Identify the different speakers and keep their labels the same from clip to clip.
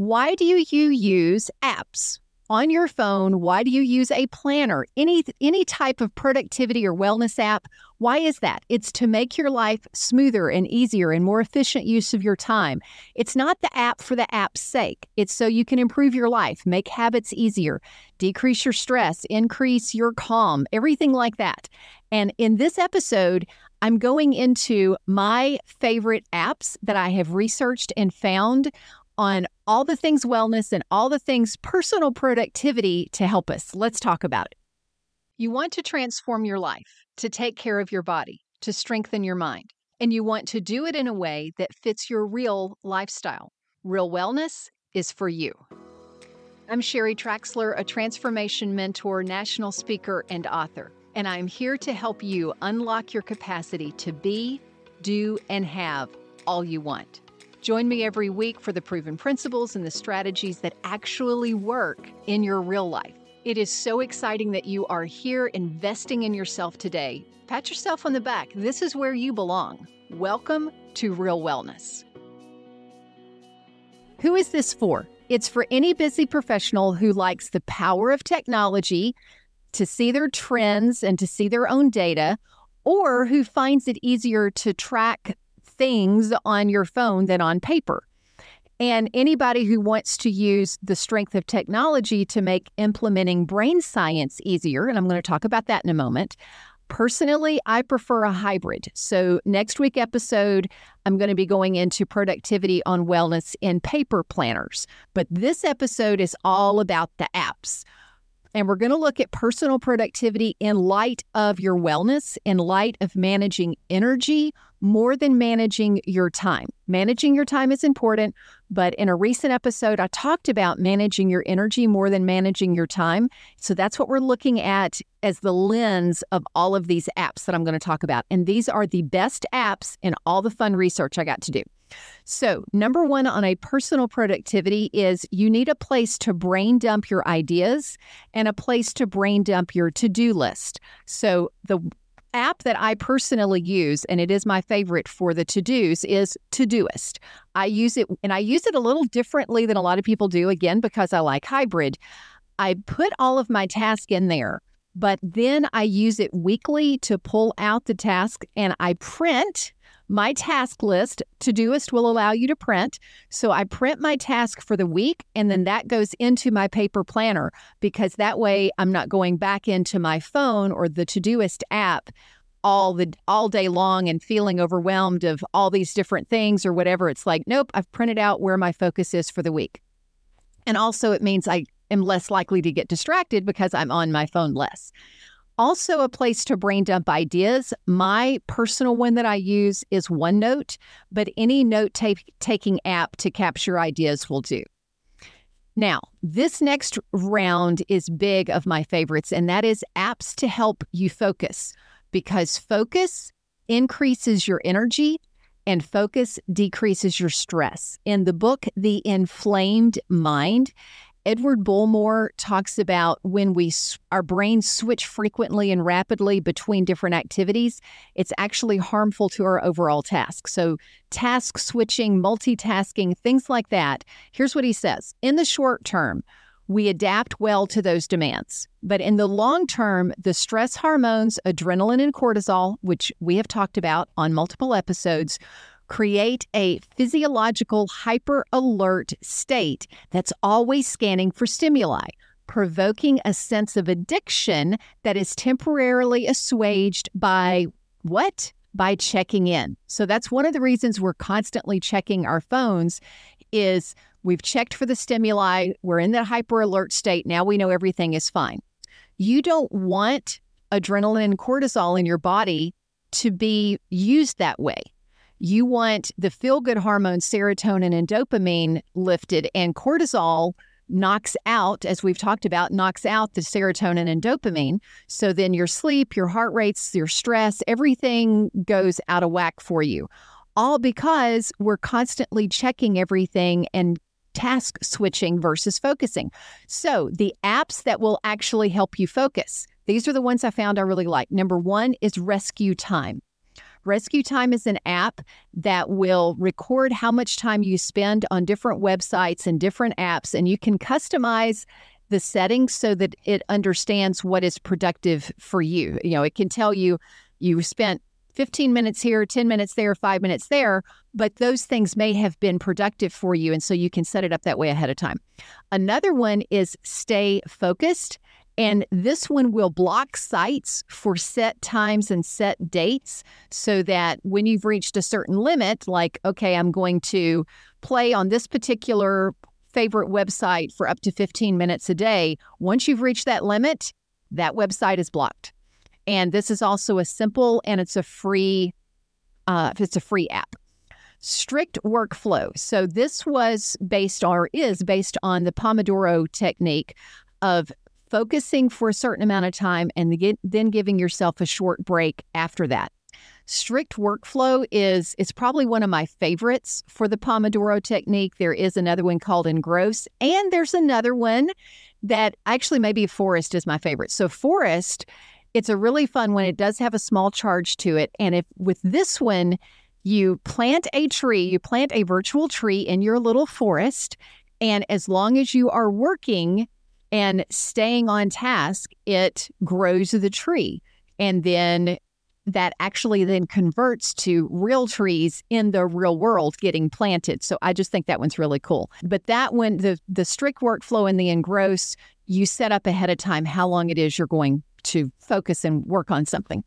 Speaker 1: Why do you use apps on your phone? Why do you use a planner? Any any type of productivity or wellness app? Why is that? It's to make your life smoother and easier and more efficient use of your time. It's not the app for the app's sake. It's so you can improve your life, make habits easier, decrease your stress, increase your calm, everything like that. And in this episode, I'm going into my favorite apps that I have researched and found on all the things wellness and all the things personal productivity to help us. Let's talk about it. You want to transform your life, to take care of your body, to strengthen your mind, and you want to do it in a way that fits your real lifestyle. Real wellness is for you. I'm Sherry Traxler, a transformation mentor, national speaker, and author, and I'm here to help you unlock your capacity to be, do, and have all you want. Join me every week for the proven principles and the strategies that actually work in your real life. It is so exciting that you are here investing in yourself today. Pat yourself on the back. This is where you belong. Welcome to Real Wellness. Who is this for? It's for any busy professional who likes the power of technology to see their trends and to see their own data, or who finds it easier to track things on your phone than on paper. And anybody who wants to use the strength of technology to make implementing brain science easier, and I'm going to talk about that in a moment. Personally, I prefer a hybrid. So, next week episode, I'm going to be going into productivity on wellness in paper planners. But this episode is all about the apps. And we're going to look at personal productivity in light of your wellness, in light of managing energy more than managing your time. Managing your time is important, but in a recent episode, I talked about managing your energy more than managing your time. So that's what we're looking at as the lens of all of these apps that I'm going to talk about. And these are the best apps in all the fun research I got to do. So, number one on a personal productivity is you need a place to brain dump your ideas and a place to brain dump your to do list. So, the app that I personally use, and it is my favorite for the to dos, is Todoist. I use it, and I use it a little differently than a lot of people do, again, because I like hybrid. I put all of my tasks in there, but then I use it weekly to pull out the task and I print my task list, to Todoist will allow you to print. So I print my task for the week and then that goes into my paper planner because that way I'm not going back into my phone or the to Todoist app all the all day long and feeling overwhelmed of all these different things or whatever. It's like, nope, I've printed out where my focus is for the week. And also it means I am less likely to get distracted because I'm on my phone less also a place to brain dump ideas. My personal one that I use is OneNote, but any note taking app to capture ideas will do. Now, this next round is big of my favorites, and that is apps to help you focus because focus increases your energy and focus decreases your stress. In the book, The Inflamed Mind, Edward Bullmore talks about when we our brains switch frequently and rapidly between different activities, it's actually harmful to our overall task. So, task switching, multitasking, things like that. Here's what he says In the short term, we adapt well to those demands. But in the long term, the stress hormones, adrenaline and cortisol, which we have talked about on multiple episodes, create a physiological hyper alert state that's always scanning for stimuli, provoking a sense of addiction that is temporarily assuaged by what? By checking in. So that's one of the reasons we're constantly checking our phones is we've checked for the stimuli, we're in that hyper alert state, now we know everything is fine. You don't want adrenaline and cortisol in your body to be used that way. You want the feel good hormones, serotonin and dopamine lifted, and cortisol knocks out, as we've talked about, knocks out the serotonin and dopamine. So then your sleep, your heart rates, your stress, everything goes out of whack for you. All because we're constantly checking everything and task switching versus focusing. So the apps that will actually help you focus, these are the ones I found I really like. Number one is Rescue Time. Rescue Time is an app that will record how much time you spend on different websites and different apps, and you can customize the settings so that it understands what is productive for you. You know, it can tell you you spent 15 minutes here, 10 minutes there, five minutes there, but those things may have been productive for you. And so you can set it up that way ahead of time. Another one is stay focused. And this one will block sites for set times and set dates so that when you've reached a certain limit, like, okay, I'm going to play on this particular favorite website for up to 15 minutes a day, once you've reached that limit, that website is blocked. And this is also a simple and it's a free uh, it's a free app. Strict workflow. So this was based or is based on the Pomodoro technique of focusing for a certain amount of time and then giving yourself a short break after that. Strict workflow is it's probably one of my favorites for the Pomodoro technique. There is another one called Engross, and there's another one that actually maybe Forest is my favorite. So Forest, it's a really fun one. It does have a small charge to it, and if with this one you plant a tree, you plant a virtual tree in your little forest, and as long as you are working and staying on task, it grows the tree. And then that actually then converts to real trees in the real world getting planted. So I just think that one's really cool. But that one, the the strict workflow and the engross, you set up ahead of time how long it is you're going to focus and work on something.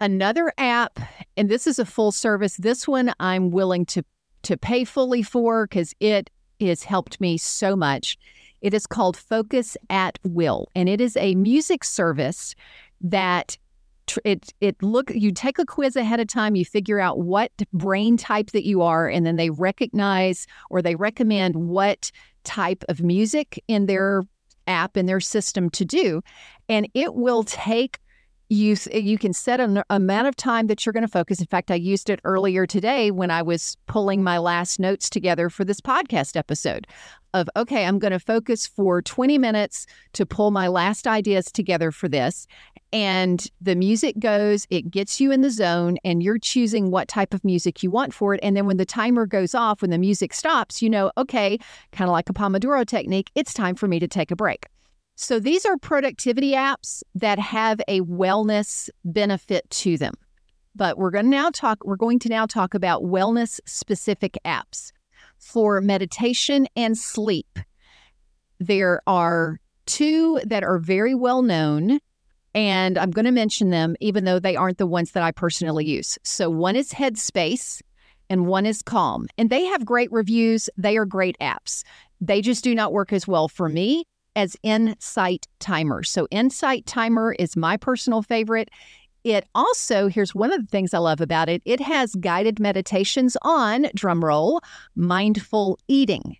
Speaker 1: Another app, and this is a full service. This one I'm willing to to pay fully for because it has helped me so much. It is called Focus at Will, and it is a music service that it it look you take a quiz ahead of time you figure out what brain type that you are and then they recognize or they recommend what type of music in their app in their system to do and it will take you eh, you can set an amount of time that you're going to focus. In fact i used it earlier today when i was pulling my last notes together for this podcast episode of okay i'm going to focus for 20 minutes to pull my last ideas together for this. And the music goes it gets you in the zone and you're choosing what type of music you want for it. And then when the timer goes off when the music stops you know okay kind of like a pomodoro technique it's time for me to take a break so these are productivity apps that have a wellness benefit to them. But we're going to now talk we're going to now talk about wellness specific apps for meditation and sleep. There are two that are very well known and I'm going to mention them even though they aren't the ones that I personally use. So one is Headspace and one is Calm. And they have great reviews. They are great apps. They just do not work as well for me as Insight Timer. So, Insight Timer is my personal favorite. It also, here's one of the things I love about it it has guided meditations on, drumroll, mindful eating.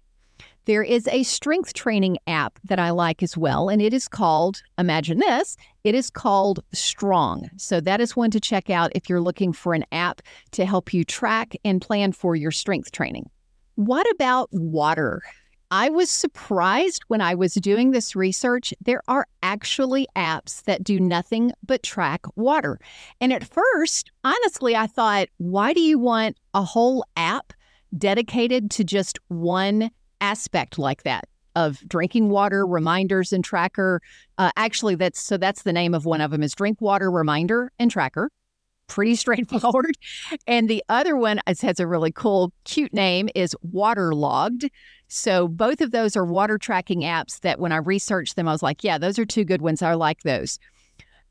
Speaker 1: There is a strength training app that I like as well, and it is called, imagine this, it is called Strong. So that is one to check out if you're looking for an app to help you track and plan for your strength training. What about water? I was surprised when I was doing this research. There are actually apps that do nothing but track water. And at first, honestly, I thought, why do you want a whole app dedicated to just one aspect like that? Of drinking water reminders and tracker. Uh, actually, that's so that's the name of one of them is drink water reminder and tracker pretty straightforward. And the other one has a really cool, cute name is Waterlogged. So both of those are water tracking apps that when I researched them, I was like, yeah, those are two good ones. I like those.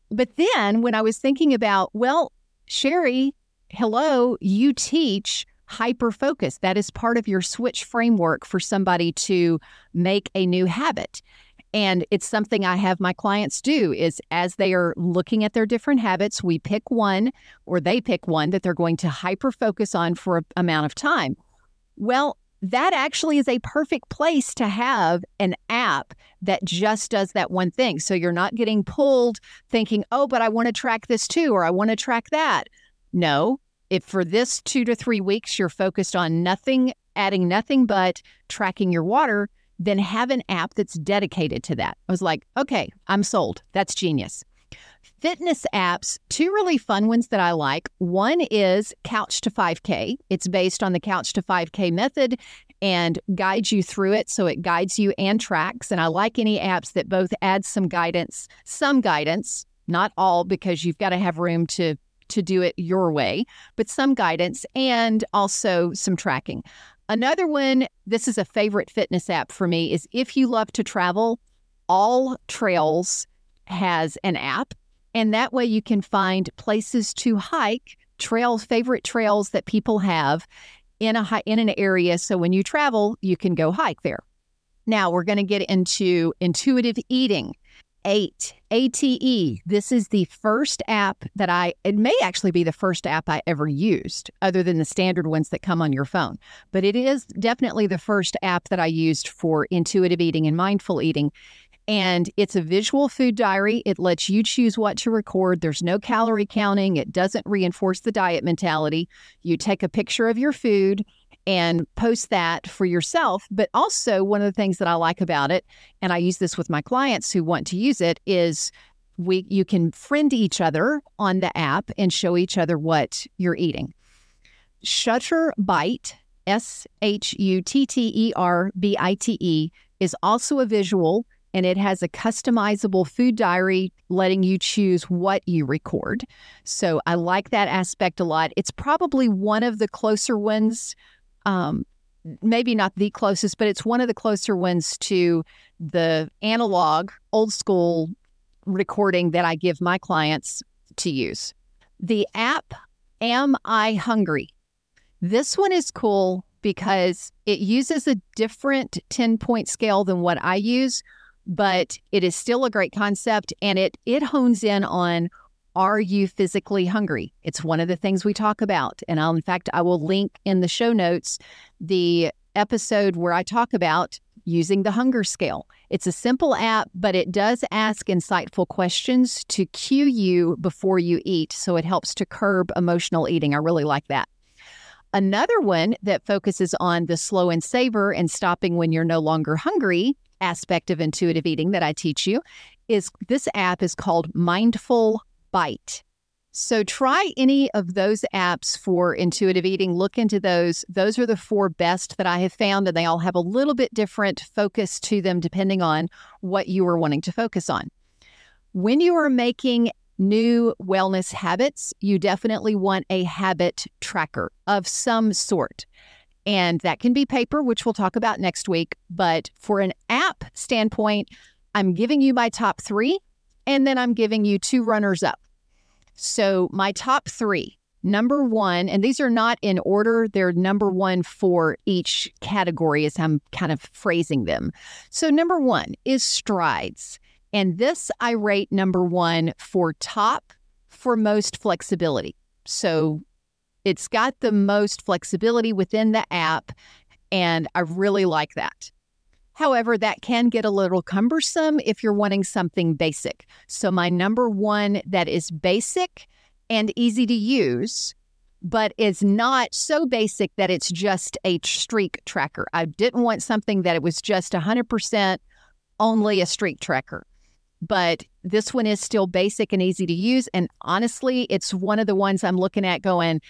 Speaker 1: But then when I was thinking about, well, Sherry, hello, you teach hyper focus. That is part of your switch framework for somebody to make a new habit. And it's something I have my clients do is as they are looking at their different habits, we pick one or they pick one that they're going to hyper focus on for an amount of time. Well, that actually is a perfect place to have an app that just does that one thing. So you're not getting pulled thinking, oh, but I want to track this too, or I want to track that. No, if for this two to three weeks you're focused on nothing, adding nothing but tracking your water, then have an app that's dedicated to that. I was like, okay, I'm sold. That's genius. Fitness apps, two really fun ones that I like. One is Couch to 5K. It's based on the Couch to 5K method and guides you through it. So it guides you and tracks. And I like any apps that both add some guidance, some guidance, not all, because you've got to have room to to do it your way, but some guidance and also some tracking. Another one, this is a favorite fitness app for me, is if you love to travel, All Trails has an app. And that way you can find places to hike, trails, favorite trails that people have in a in an area. So when you travel, you can go hike there. Now we're going to get into intuitive eating. Eight, ATE. This is the first app that I, it may actually be the first app I ever used, other than the standard ones that come on your phone. But it is definitely the first app that I used for intuitive eating and mindful eating. And it's a visual food diary. It lets you choose what to record. There's no calorie counting. It doesn't reinforce the diet mentality. You take a picture of your food and post that for yourself. But also, one of the things that I like about it, and I use this with my clients who want to use it, is we you can friend each other on the app and show each other what you're eating. Shutter Bite, S H U T T E R B I T E, is also a visual and it has a customizable food diary letting you choose what you record. So I like that aspect a lot. It's probably one of the closer ones, um, maybe not the closest, but it's one of the closer ones to the analog, old school recording that I give my clients to use. The app, Am I Hungry? This one is cool because it uses a different 10 point scale than what I use but it is still a great concept and it it hones in on are you physically hungry? It's one of the things we talk about. And I'll, in fact, I will link in the show notes the episode where I talk about using the hunger scale. It's a simple app, but it does ask insightful questions to cue you before you eat. So it helps to curb emotional eating. I really like that. Another one that focuses on the slow and savor and stopping when you're no longer hungry aspect of intuitive eating that I teach you is this app is called Mindful Bite. So try any of those apps for intuitive eating. Look into those. Those are the four best that I have found, and they all have a little bit different focus to them depending on what you are wanting to focus on. When you are making new wellness habits, you definitely want a habit tracker of some sort. And that can be paper, which we'll talk about next week. But for an app standpoint, I'm giving you my top three, and then I'm giving you two runners up. So, my top three number one, and these are not in order, they're number one for each category as I'm kind of phrasing them. So, number one is strides. And this I rate number one for top for most flexibility. So, it's got the most flexibility within the app, and I really like that. However, that can get a little cumbersome if you're wanting something basic. So, my number one that is basic and easy to use, but is not so basic that it's just a streak tracker. I didn't want something that it was just 100% only a streak tracker. But this one is still basic and easy to use. And honestly, it's one of the ones I'm looking at going,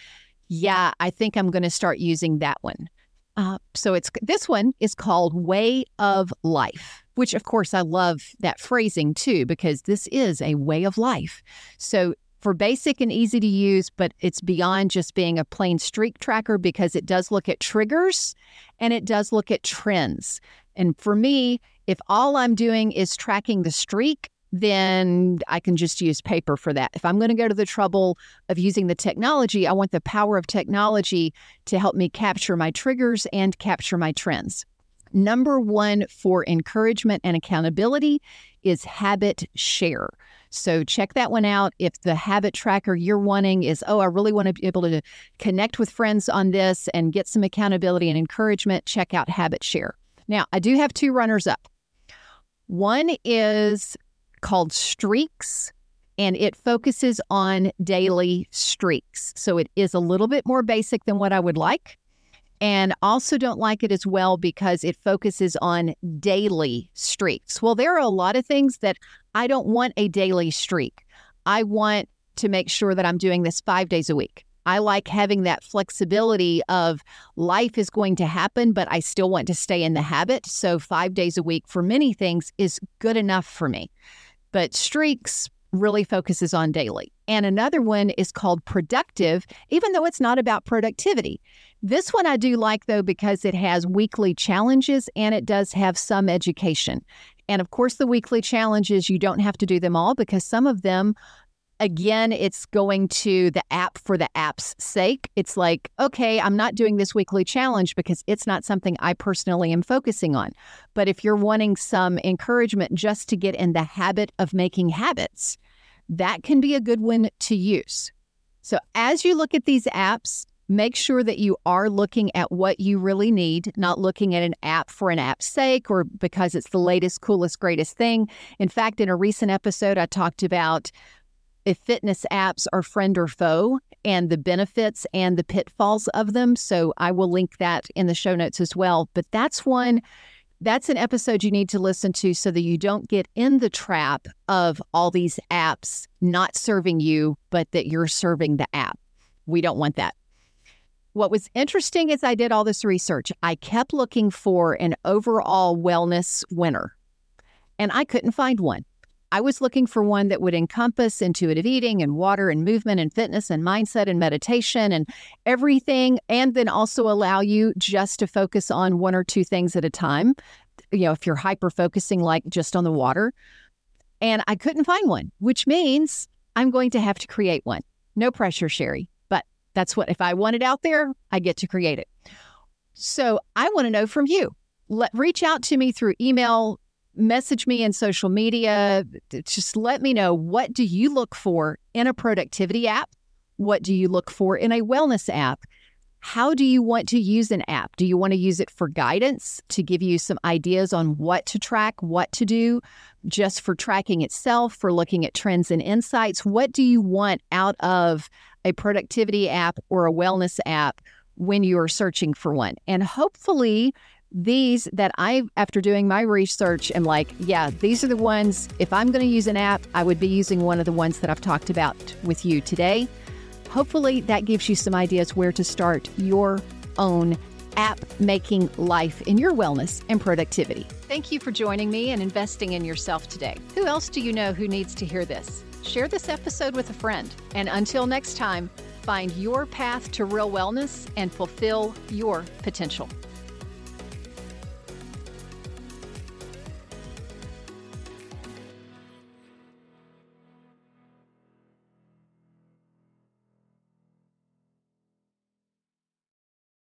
Speaker 1: yeah, I think I'm going to start using that one. Uh, so it's this one is called Way of Life, which of course I love that phrasing too because this is a way of life. So for basic and easy to use, but it's beyond just being a plain streak tracker because it does look at triggers and it does look at trends. And for me, if all I'm doing is tracking the streak, then I can just use paper for that. If I'm going to go to the trouble of using the technology, I want the power of technology to help me capture my triggers and capture my trends. Number one for encouragement and accountability is habit share. So check that one out. If the habit tracker you're wanting is, oh, I really want to be able to connect with friends on this and get some accountability and encouragement, check out habit share. Now, I do have two runners up. One is called Streaks, and it focuses on daily streaks. So it is a little bit more basic than what I would like. And also don't like it as well because it focuses on daily streaks. Well, there are a lot of things that I don't want a daily streak. I want to make sure that I'm doing this five days a week. I like having that flexibility of life is going to happen, but I still want to stay in the habit. So, five days a week for many things is good enough for me. But streaks really focuses on daily. And another one is called productive, even though it's not about productivity. This one I do like though because it has weekly challenges and it does have some education. And of course, the weekly challenges, you don't have to do them all because some of them again, it's going to the app for the app's sake. It's like, okay, I'm not doing this weekly challenge because it's not something I personally am focusing on. But if you're wanting some encouragement just to get in the habit of making habits, that can be a good one to use. So as you look at these apps, make sure that you are looking at what you really need, not looking at an app for an app's sake or because it's the latest, coolest, greatest thing. In fact, in a recent episode, I talked about if fitness apps are friend or foe and the benefits and the pitfalls of them. So I will link that in the show notes as well. But that's one, that's an episode you need to listen to so that you don't get in the trap of all these apps not serving you, but that you're serving the app. We don't want that. What was interesting as I did all this research, I kept looking for an overall wellness winner, and I couldn't find one. I was looking for one that would encompass intuitive eating and water and movement and fitness and mindset and meditation and everything, and then also allow you just to focus on one or two things at a time. You know, if you're hyper focusing, like just on the water. And I couldn't find one, which means I'm going to have to create one. No pressure, Sherry. But that's what, if I want it out there, I get to create it. So I want to know from you. Let reach out to me through email, message me in social media. Just let me know what do you look for in a productivity app? What do you look for in a wellness app? How do you want to use an app? Do you want to use it for guidance to give you some ideas on what to track, what to do, just for tracking itself, for looking at trends and insights? What do you want out of a productivity app or a wellness app when you are searching for one? And hopefully, these that I, after doing my research, am like, yeah, these are the ones. If I'm going to use an app, I would be using one of the ones that I've talked about with you today. Hopefully, that gives you some ideas where to start your own app making life in your wellness and productivity. Thank you for joining me and investing in yourself today. Who else do you know who needs to hear this? Share this episode with a friend. And until next time, find your path to real wellness and fulfill your potential.